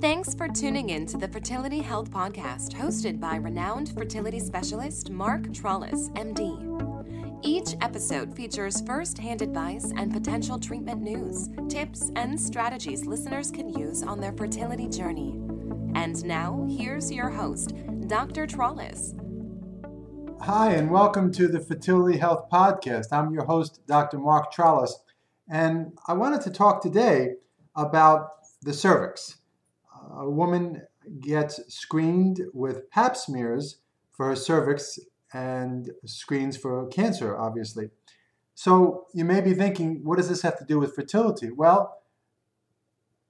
Thanks for tuning in to the Fertility Health Podcast, hosted by renowned fertility specialist Mark Trolice, MD. Each episode features first hand advice and potential treatment news, tips, and strategies listeners can use on their fertility journey. And now, here's your host, Dr. Trolice. Hi, and welcome to the Fertility Health Podcast. I'm your host, Dr. Mark Trolice, and I wanted to talk today about the cervix. A woman gets screened with pap smears for her cervix and screens for cancer, obviously. So you may be thinking, what does this have to do with fertility? Well,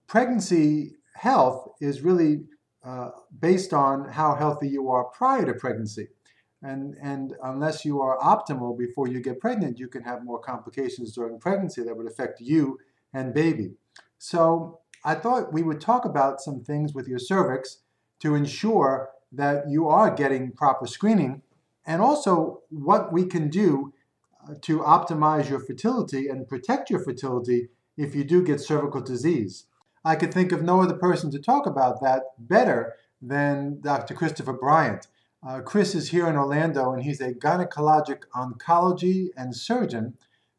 pregnancy health is really uh, based on how healthy you are prior to pregnancy. And, and unless you are optimal before you get pregnant, you can have more complications during pregnancy that would affect you and baby. So I thought we would talk about some things with your cervix to ensure that you are getting proper screening and also what we can do uh, to optimize your fertility and protect your fertility if you do get cervical disease. I could think of no other person to talk about that better than Dr. Christopher Bryant. Uh, Chris is here in Orlando and he's a gynecologic oncology and surgeon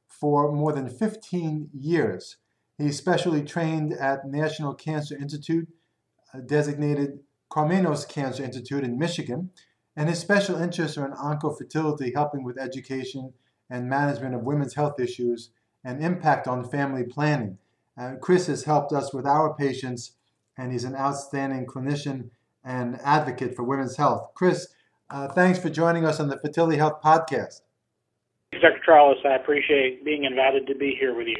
for more than 15 years. He's specially trained at National Cancer Institute, uh, designated Karmanos Cancer Institute in Michigan, and his special interests are in oncofertility, helping with education and management of women's health issues and impact on family planning. Uh, Chris has helped us with our patients, and he's an outstanding clinician and advocate for women's health. Chris, uh, thanks for joining us on the Fertility Health Podcast. Dr. Trolice, I appreciate being invited to be here with you.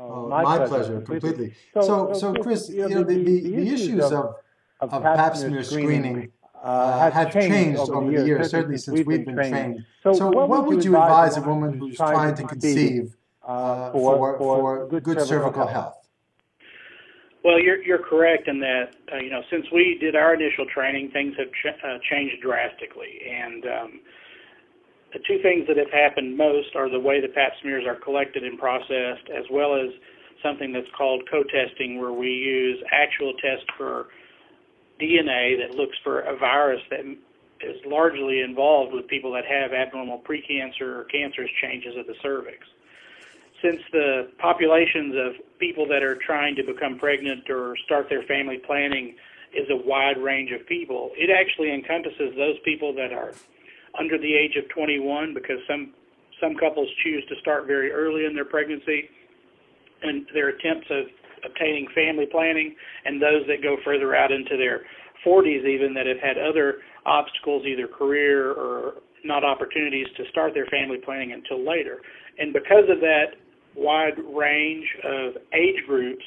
Oh, my, my, pleasure, pleasure completely. So, so, so, Chris, you know, the, the, the issues of, of, of pap smear screening uh, have changed, changed over, the years, years certainly since we've been, been trained. trained. So, so what, what, would you advise a woman who's trying to conceive uh, uh, for, for, good, good cervical health? health? Well, you're you're correct in that uh, you know since we did our initial training, things have ch- uh, changed drastically, and um, the two things that have happened most are the way the pap smears are collected and processed, as well as something that's called co-testing, where we use actual tests for DNA that looks for a virus that is largely involved with people that have abnormal precancer or cancerous changes of the cervix. Since the populations of people that are trying to become pregnant or start their family planning is a wide range of people, it actually encompasses those people that are under the age of 21 because some some couples choose to start very early in their pregnancy and their attempts of obtaining family planning and those that go further out into their 40s even that have had other obstacles either career or not opportunities to start their family planning until later. And because of that wide range of age groups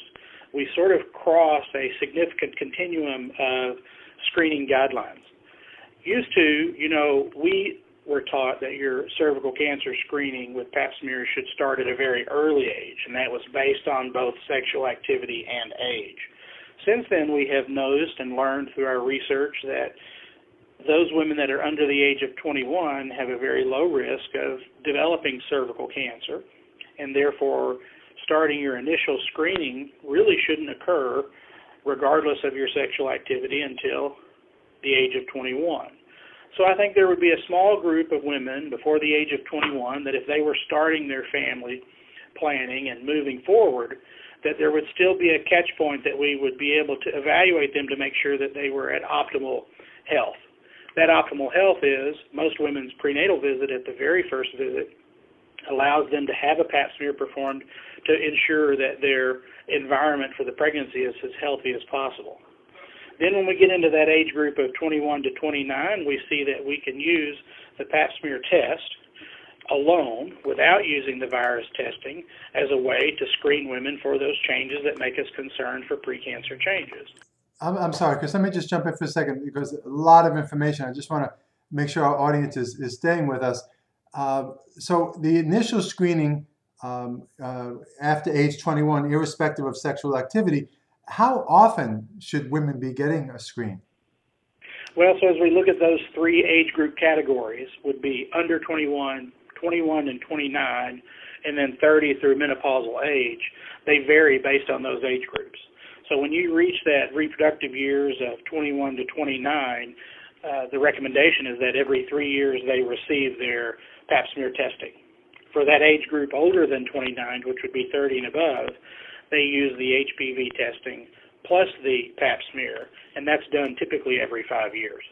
we sort of cross a significant continuum of screening guidelines used to, you know, we were taught that your cervical cancer screening with pap smears should start at a very early age, and that was based on both sexual activity and age. Since then, we have noticed and learned through our research that those women that are under the age of 21 have a very low risk of developing cervical cancer, and therefore, starting your initial screening really shouldn't occur regardless of your sexual activity until the age of 21. So I think there would be a small group of women before the age of 21 that if they were starting their family planning and moving forward, that there would still be a catch point that we would be able to evaluate them to make sure that they were at optimal health. That optimal health is most women's prenatal visit at the very first visit allows them to have a pap smear performed to ensure that their environment for the pregnancy is as healthy as possible. Then when we get into that age group of 21 to 29, we see that we can use the pap smear test alone without using the virus testing as a way to screen women for those changes that make us concerned for precancer changes. I'm, I'm sorry, Chris. Let me just jump in for a second because a lot of information. I just want to make sure our audience is, is staying with us. Uh, so the initial screening um, uh, after age 21, irrespective of sexual activity, how often should women be getting a screen? Well, so as we look at those three age group categories, would be under 21, 21 and 29, and then 30 through menopausal age. They vary based on those age groups. So when you reach that reproductive years of 21 to 29, uh, the recommendation is that every three years they receive their pap smear testing. For that age group older than 29, which would be 30 and above, they use the HPV testing plus the pap smear, and that's done typically every five years.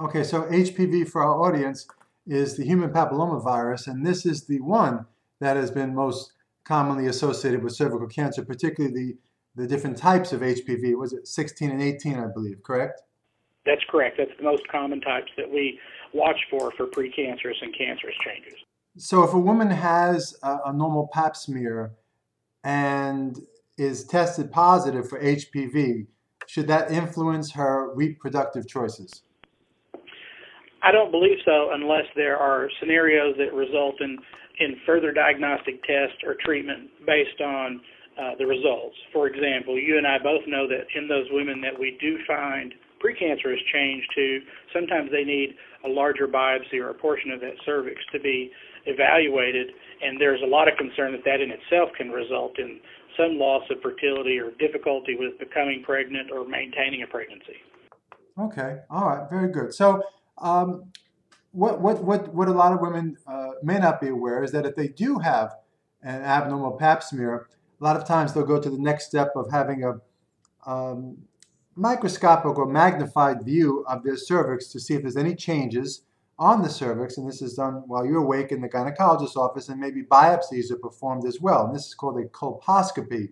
Okay, so HPV for our audience is the human papillomavirus, and this is the one that has been most commonly associated with cervical cancer, particularly the, the different types of HPV. Was it 16 and 18, I believe, correct? That's correct. That's the most common types that we watch for for precancerous and cancerous changes. So if a woman has a, a normal pap smear and is tested positive for HPV, should that influence her reproductive choices? I don't believe so unless there are scenarios that result in, in further diagnostic tests or treatment based on uh, the results. For example, you and I both know that in those women that we do find precancerous change to, sometimes they need a larger biopsy or a portion of that cervix to be evaluated, and there's a lot of concern that that in itself can result in some loss of fertility or difficulty with becoming pregnant or maintaining a pregnancy. Okay, all right, very good. So, um, what, what, what, what a lot of women uh, may not be aware is that if they do have an abnormal pap smear, a lot of times they'll go to the next step of having a um, microscopic or magnified view of their cervix to see if there's any changes on the cervix, and this is done while you're awake in the gynecologist's office, and maybe biopsies are performed as well. And this is called a colposcopy.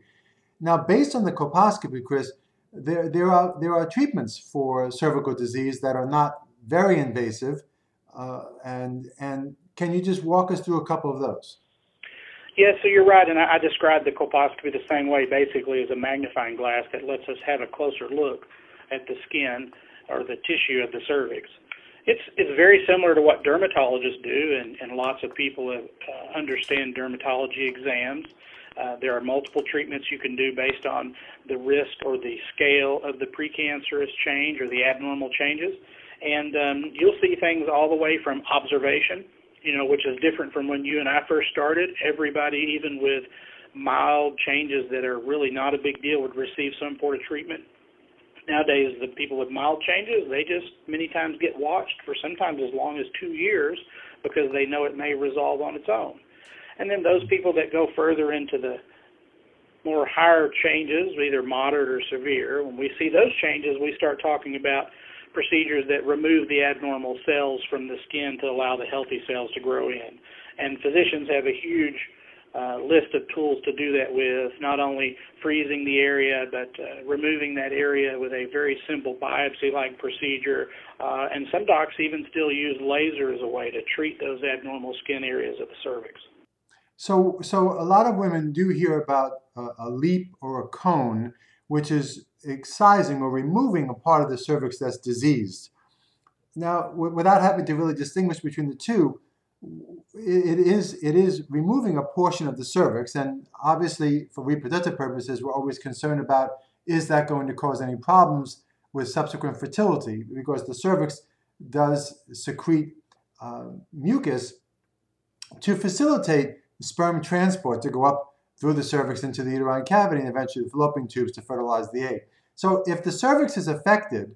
Now, based on the colposcopy, Chris, there, there, are, there are treatments for cervical disease that are not very invasive. Uh, and, and can you just walk us through a couple of those? Yeah, so you're right, and I, I described the colposcopy the same way, basically as a magnifying glass that lets us have a closer look at the skin or the tissue of the cervix. It's it's very similar to what dermatologists do, and, and lots of people have, uh, understand dermatology exams. Uh, there are multiple treatments you can do based on the risk or the scale of the precancerous change or the abnormal changes, and um, you'll see things all the way from observation, you know, which is different from when you and I first started. Everybody, even with mild changes that are really not a big deal, would receive some sort of treatment nowadays the people with mild changes they just many times get watched for sometimes as long as two years because they know it may resolve on its own. And then those people that go further into the more higher changes either moderate or severe when we see those changes we start talking about procedures that remove the abnormal cells from the skin to allow the healthy cells to grow in. And physicians have a huge uh, list of tools to do that with, not only freezing the area, but uh, removing that area with a very simple biopsy-like procedure. Uh, and some docs even still use laser as a way to treat those abnormal skin areas of the cervix. So, so a lot of women do hear about a, a LEEP or a cone, which is excising or removing a part of the cervix that's diseased. Now, w- without having to really distinguish between the two, it is it is removing a portion of the cervix, and obviously for reproductive purposes, we're always concerned about is that going to cause any problems with subsequent fertility because the cervix does secrete uh, mucus to facilitate sperm transport to go up through the cervix into the uterine cavity and eventually the fallopian tubes to fertilize the egg. So if the cervix is affected,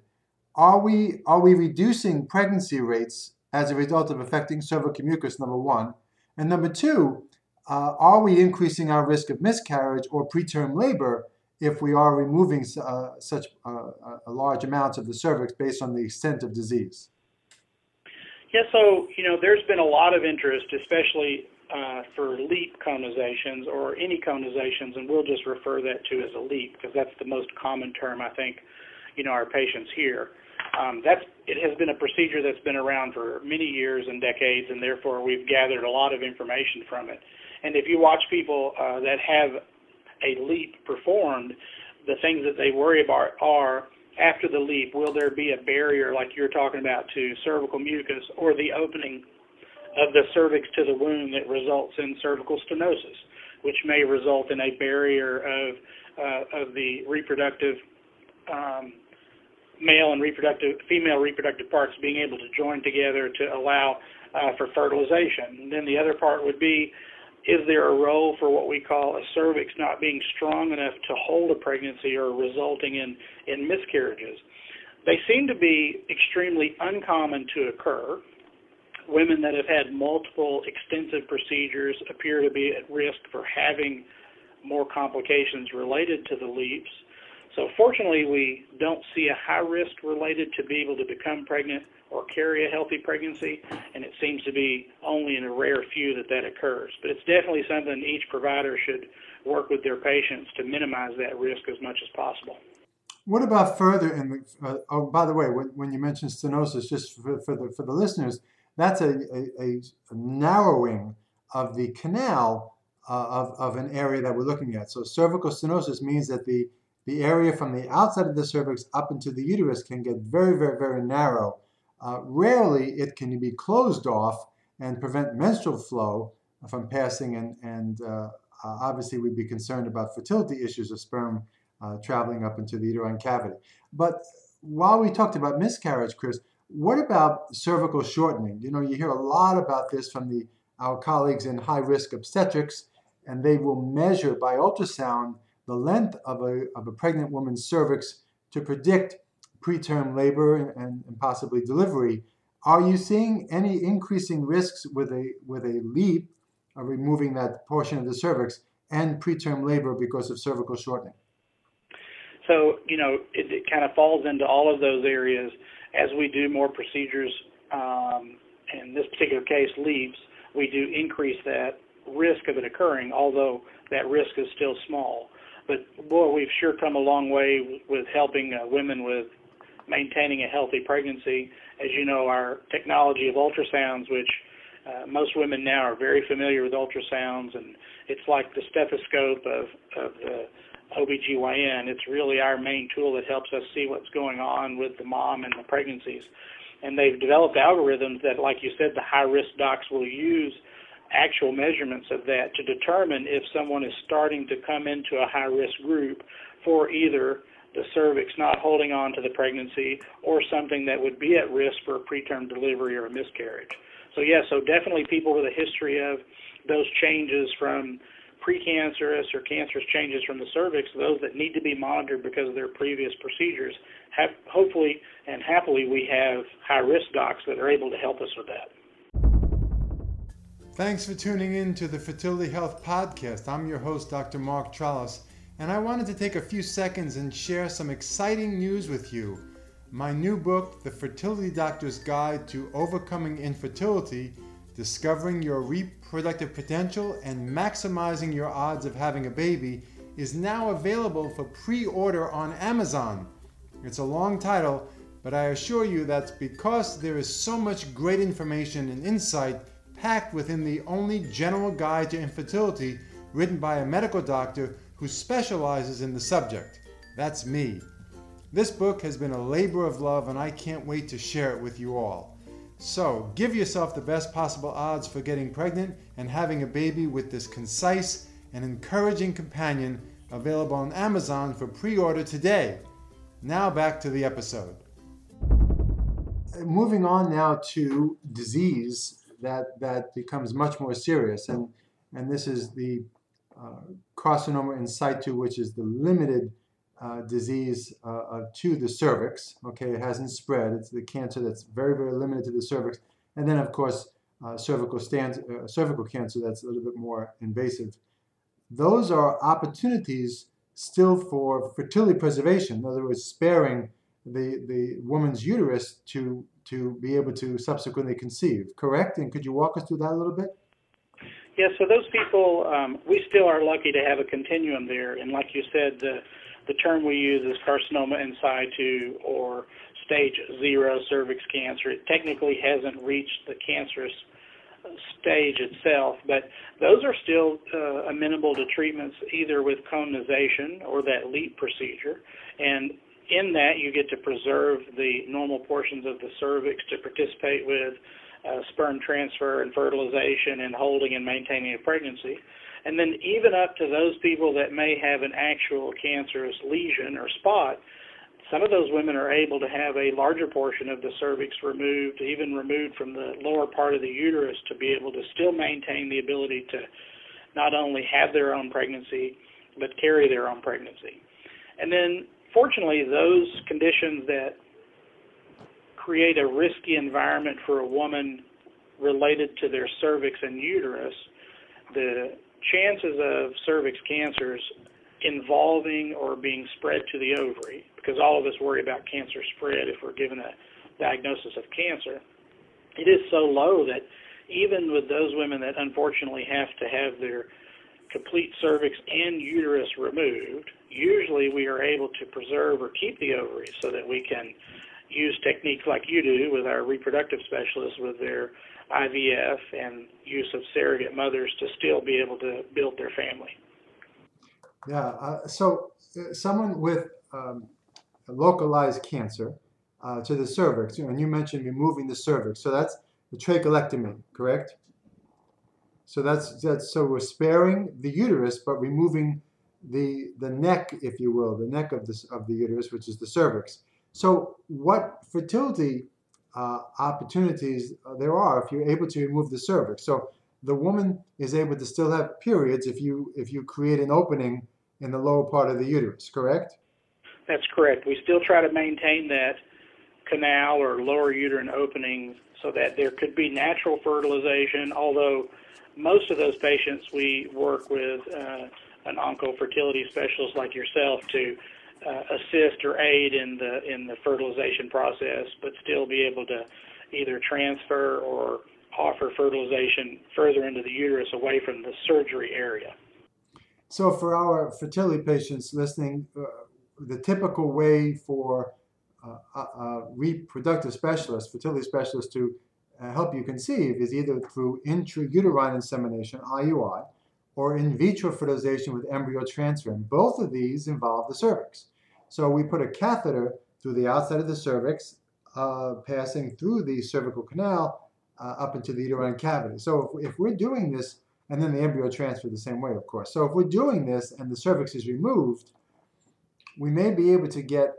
are we are we reducing pregnancy rates as a result of affecting cervical mucus, number one. And number two, uh, are we increasing our risk of miscarriage or preterm labor if we are removing uh, such uh, large amounts of the cervix based on the extent of disease? Yeah, so, you know, there's been a lot of interest, especially uh, for LEEP conizations or any conizations, and we'll just refer that to as a LEEP because that's the most common term I think, you know, our patients hear. Um, that's it has been a procedure that's been around for many years and decades, and therefore we've gathered a lot of information from it. And if you watch people uh, that have a LEEP performed, the things that they worry about are after the LEEP, will there be a barrier like you're talking about to cervical mucus or the opening of the cervix to the womb that results in cervical stenosis, which may result in a barrier of uh, of the reproductive um, male and reproductive female reproductive parts being able to join together to allow uh, for fertilization. And then the other part would be is there a role for what we call a cervix not being strong enough to hold a pregnancy or resulting in, in miscarriages? They seem to be extremely uncommon to occur. Women that have had multiple extensive procedures appear to be at risk for having more complications related to the LEEPs. So fortunately, we don't see a high risk related to be able to become pregnant or carry a healthy pregnancy, and it seems to be only in a rare few that that occurs. But it's definitely something each provider should work with their patients to minimize that risk as much as possible. What about further the? Uh, oh, by the way, when, when you mention stenosis, just for, for the for the listeners, that's a, a, a narrowing of the canal uh, of, of an area that we're looking at. So cervical stenosis means that the the area from the outside of the cervix up into the uterus can get very, very, very narrow. Uh, rarely it can be closed off and prevent menstrual flow from passing, and, and uh, obviously we'd be concerned about fertility issues of sperm uh, traveling up into the uterine cavity. But while we talked about miscarriage, Chris, what about cervical shortening? You know, you hear a lot about this from the our colleagues in high risk obstetrics, and they will measure by ultrasound the length of a, of a pregnant woman's cervix to predict preterm labor and, and possibly delivery. Are you seeing any increasing risks with a with a LEEP of removing that portion of the cervix and preterm labor because of cervical shortening? So you know it, it kind of falls into all of those areas as we do more procedures. Um, in this particular case, LEEPs, we do increase that risk of it occurring, although that risk is still small. But boy, we've sure come a long way with helping uh, women with maintaining a healthy pregnancy. As you know, our technology of ultrasounds, which uh, most women now are very familiar with ultrasounds, and it's like the stethoscope of, of the OBGYN. It's really our main tool that helps us see what's going on with the mom and the pregnancies. And they've developed algorithms that, like you said, the high risk docs will use actual measurements of that to determine if someone is starting to come into a high risk group for either the cervix not holding on to the pregnancy or something that would be at risk for a preterm delivery or a miscarriage. So, yeah, so definitely people with a history of those changes from precancerous or cancerous changes from the cervix, those that need to be monitored because of their previous procedures, have hopefully and happily we have high risk docs that are able to help us with that. Thanks for tuning in to the Fertility Health Podcast. I'm your host, Dr. Mark Trolice, and I wanted to take a few seconds and share some exciting news with you. My new book, The Fertility Doctor's Guide to Overcoming Infertility Discovering Your Reproductive Potential and Maximizing Your Odds of Having a Baby, is now available for pre order on Amazon. It's a long title, but I assure you that's because there is so much great information and insight packed within the only general guide to infertility written by a medical doctor who specializes in the subject. That's me. This book has been a labor of love, and I can't wait to share it with you all. So, give yourself the best possible odds for getting pregnant and having a baby with this concise and encouraging companion available on Amazon for pre order today. Now, back to the episode. Moving on now to disease that that becomes much more serious. And and this is the uh, carcinoma in situ, which is the limited uh, disease uh, to the cervix. Okay, it hasn't spread. It's the cancer that's very very limited to the cervix. And then of course uh, cervical stand, uh, cervical cancer that's a little bit more invasive. Those are opportunities still for fertility preservation. In other words, sparing the, the woman's uterus to to be able to subsequently conceive, correct? And could you walk us through that a little bit? Yeah, so those people, um, we still are lucky to have a continuum there. And like you said, the, the term we use is carcinoma in situ or stage zero cervix cancer. It technically hasn't reached the cancerous stage itself, but those are still uh, amenable to treatments either with conization or that LEEP procedure. And in that, you get to preserve the normal portions of the cervix to participate with uh, sperm transfer and fertilization and holding and maintaining a pregnancy. And then, even up to those people that may have an actual cancerous lesion or spot, some of those women are able to have a larger portion of the cervix removed, even removed from the lower part of the uterus, to be able to still maintain the ability to not only have their own pregnancy, but carry their own pregnancy. And then, fortunately, those conditions that create a risky environment for a woman related to their cervix and uterus, the chances of cervix cancers involving or being spread to the ovary, because all of us worry about cancer spread if we're given a diagnosis of cancer, it is so low that even with those women that unfortunately have to have their complete cervix and uterus removed, usually we are able to preserve or keep the ovaries so that we can use techniques like you do with our reproductive specialists with their IVF and use of surrogate mothers to still be able to build their family. Yeah, uh, so uh, someone with um, localized cancer uh, to the cervix, and you mentioned removing the cervix, so that's the trachelectomy, correct? So that's that's so we're sparing the uterus, but removing the the neck, if you will, the neck of this of the uterus, which is the cervix. So what fertility uh, opportunities uh, there are if you're able to remove the cervix. So the woman is able to still have periods if you if you create an opening in the lower part of the uterus, correct? That's correct. We still try to maintain that canal or lower uterine opening so that there could be natural fertilization, although most of those patients we work with uh, an oncofertility specialist like yourself to uh, assist or aid in the in the fertilization process, but still be able to either transfer or offer fertilization further into the uterus away from the surgery area. So, for our fertility patients listening, uh, the typical way for uh, reproductive specialist, fertility specialist, to uh, help you conceive is either through intrauterine insemination, IUI, or in vitro fertilization with embryo transfer. And both of these involve the cervix. So we put a catheter through the outside of the cervix, uh, passing through the cervical canal uh, up into the uterine cavity. So if, if we're doing this, and then the embryo transfer the same way, of course. So if we're doing this and the cervix is removed, we may be able to get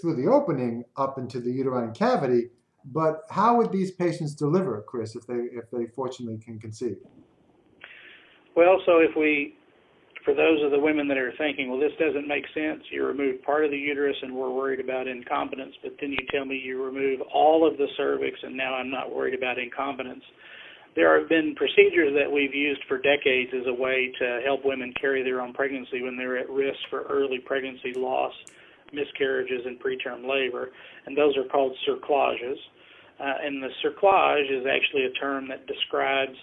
through the opening up into the uterine cavity. But how would these patients deliver, Chris, if they if they fortunately can conceive? Well, so if we for those of the women that are thinking, well, this doesn't make sense. You remove part of the uterus and we're worried about incontinence, but then you tell me you remove all of the cervix and now I'm not worried about incontinence. There have been procedures that we've used for decades as a way to help women carry their own pregnancy when they're at risk for early pregnancy loss, miscarriages, and preterm labor, and those are called cerclages. Uh, and the cerclage is actually a term that describes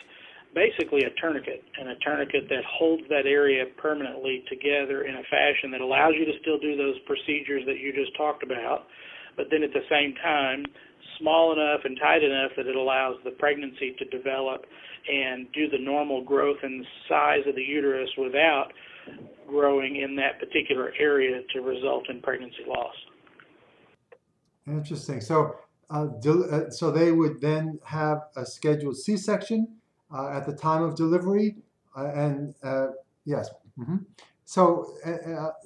basically a tourniquet, and a tourniquet that holds that area permanently together in a fashion that allows you to still do those procedures that you just talked about, but then at the same time, small enough and tight enough that it allows the pregnancy to develop and do the normal growth and size of the uterus without growing in that particular area to result in pregnancy loss. Interesting. So, uh, uh so they would then have a scheduled C-section at the time of delivery, uh, and uh, yes. Mm-hmm. So,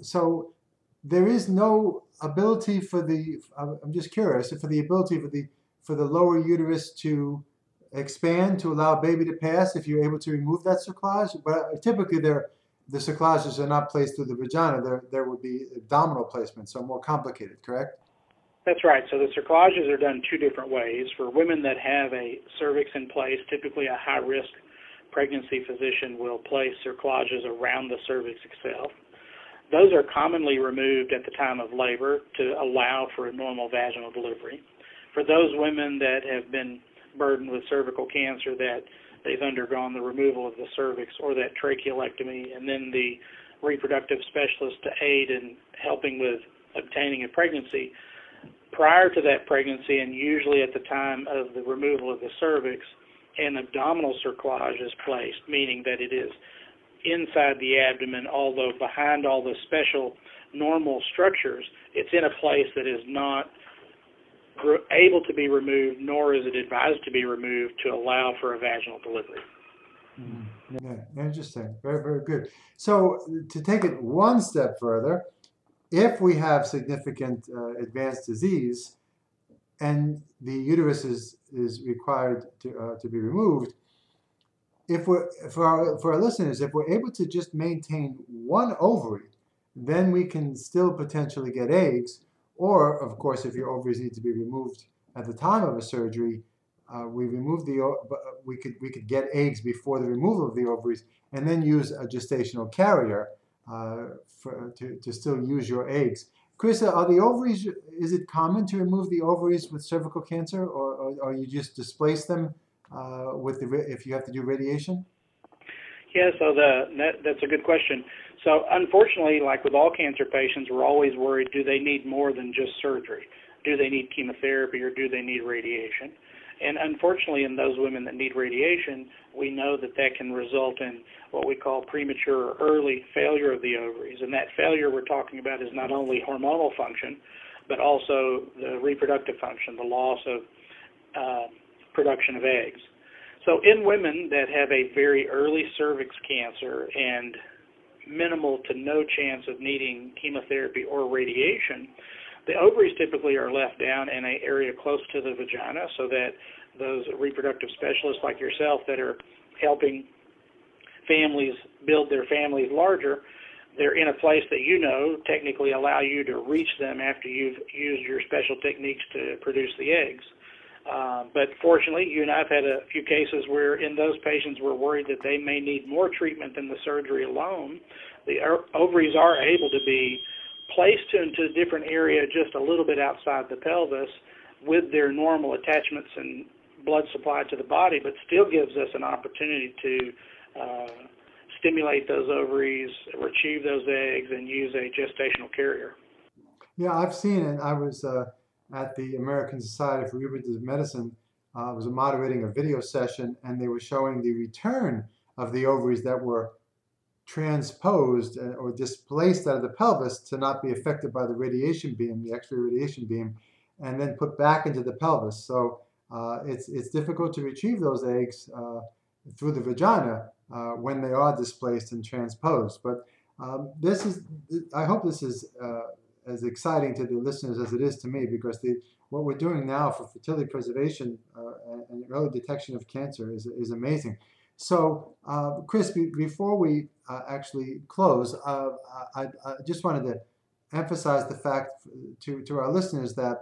so there is no ability for the. I'm just curious for the ability for the for the lower uterus to expand to allow baby to pass if you're able to remove that cerclage. But typically, there the cerclages are not placed through the vagina. There there would be abdominal placement, so more complicated. Correct. That's right. So the cerclages are done two different ways. For women that have a cervix in place, typically a high risk pregnancy physician will place cerclages around the cervix itself. Those are commonly removed at the time of labor to allow for a normal vaginal delivery. For those women that have been burdened with cervical cancer that they've undergone the removal of the cervix or that tracheolectomy and then the reproductive specialist to aid in helping with obtaining a pregnancy prior to that pregnancy and usually at the time of the removal of the cervix, an abdominal cerclage is placed, meaning that it is inside the abdomen, although behind all the special normal structures, it's in a place that is not able to be removed, nor is it advised to be removed to allow for a vaginal delivery. Mm, yeah, interesting. Very, very good. So, to take it one step further, if we have significant uh, advanced disease and the uterus is, is required to, uh, to be removed, if we're for our for our listeners, if we're able to just maintain one ovary, then we can still potentially get eggs. Or, of course, if your ovaries need to be removed at the time of a surgery, uh, we remove the uh, we could we could get eggs before the removal of the ovaries, and then use a gestational carrier for, to to still use your eggs. Chris, are the ovaries? Is it common to remove the ovaries with cervical cancer, or, or, or you just displace them uh, with the if you have to do radiation? Yeah, so the that, that's a good question. So unfortunately, like with all cancer patients, we're always worried: do they need more than just surgery? Do they need chemotherapy or do they need radiation? And unfortunately, in those women that need radiation, we know that that can result in what we call premature or early failure of the ovaries. And that failure we're talking about is not only hormonal function, but also the reproductive function, the loss of uh, production of eggs. So, in women that have a very early cervix cancer and minimal to no chance of needing chemotherapy or radiation, the ovaries typically are left down in an area close to the vagina so that those reproductive specialists like yourself that are helping families build their families larger, they're in a place that you know technically allow you to reach them after you've used your special techniques to produce the eggs. Uh, but fortunately, you and I have had a few cases where in those patients we're worried that they may need more treatment than the surgery alone. The ovaries are able to be placed into a different area just a little bit outside the pelvis with their normal attachments and blood supply to the body, but still gives us an opportunity to uh, stimulate those ovaries, retrieve those eggs, and use a gestational carrier. Yeah, I've seen it. I was uh, at the American Society for Reproductive Medicine. Uh, I was moderating a video session, and they were showing the return of the ovaries that were transposed uh, or displaced out of the pelvis to not be affected by the radiation beam, the X-ray radiation beam, and then put back into the pelvis. So uh, it's it's difficult to retrieve those eggs uh, through the vagina uh, when they are displaced and transposed. But um, this is I hope this is uh, as exciting to the listeners as it is to me because the what we're doing now for fertility preservation uh, and early detection of cancer is, is amazing. So, uh, Chris, be, before we uh, actually close, uh, I, I, just wanted to emphasize the fact to, to our listeners that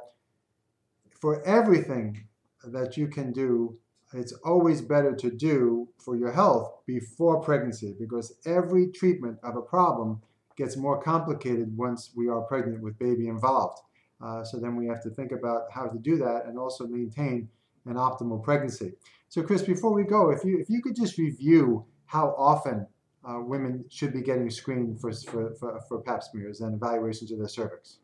for everything that you can do, it's always better to do for your health before pregnancy because every treatment of a problem gets more complicated once we are pregnant with baby involved. Uh, so then we have to think about how to do that and also maintain an optimal pregnancy. So, Chris, before we go, if you if you could just review how often uh, women should be getting screened for, for, for, for pap smears and evaluations of their cervix.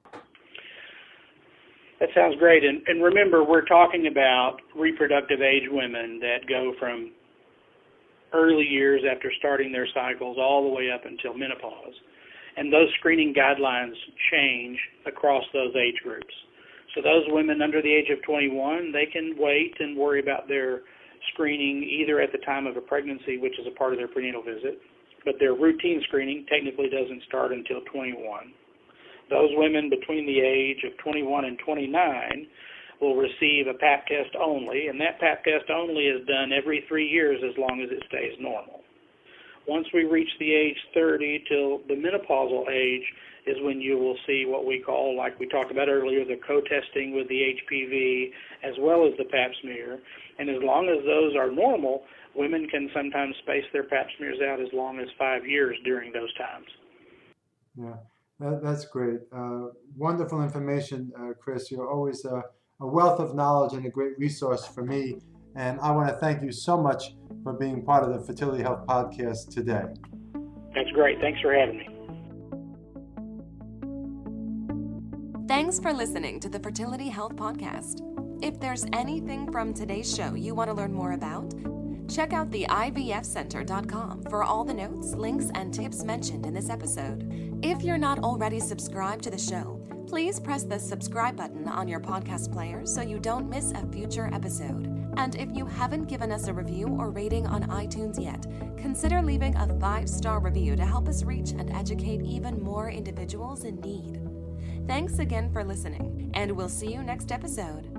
That sounds great. And, and remember, we're talking about reproductive age women that go from early years after starting their cycles all the way up until menopause. And those screening guidelines change across those age groups. So those women under the age of 21, they can wait and worry about their screening either at the time of a pregnancy, which is a part of their prenatal visit, but their routine screening technically doesn't start until 21. Those women between the age of 21 and 29 will receive a pap test only, and that pap test only is done every three years as long as it stays normal. Once we reach the age 30 till the menopausal age, is when you will see what we call, like we talked about earlier, the co-testing with the HPV as well as the pap smear. And as long as those are normal, women can sometimes space their pap smears out as long as five years during those times. Yeah, that, that's great. Uh, wonderful information, uh, Chris. You're always a, a wealth of knowledge and a great resource for me. And I want to thank you so much for being part of the Fertility Health Podcast today. That's great. Thanks for having me. Thanks for listening to the Fertility Health Podcast. If there's anything from today's show you want to learn more about, check out the IVFcenter.com for all the notes, links, and tips mentioned in this episode. If you're not already subscribed to the show, please press the subscribe button on your podcast player so you don't miss a future episode. And if you haven't given us a review or rating on iTunes yet, consider leaving a five star review to help us reach and educate even more individuals in need. Thanks again for listening, and we'll see you next episode.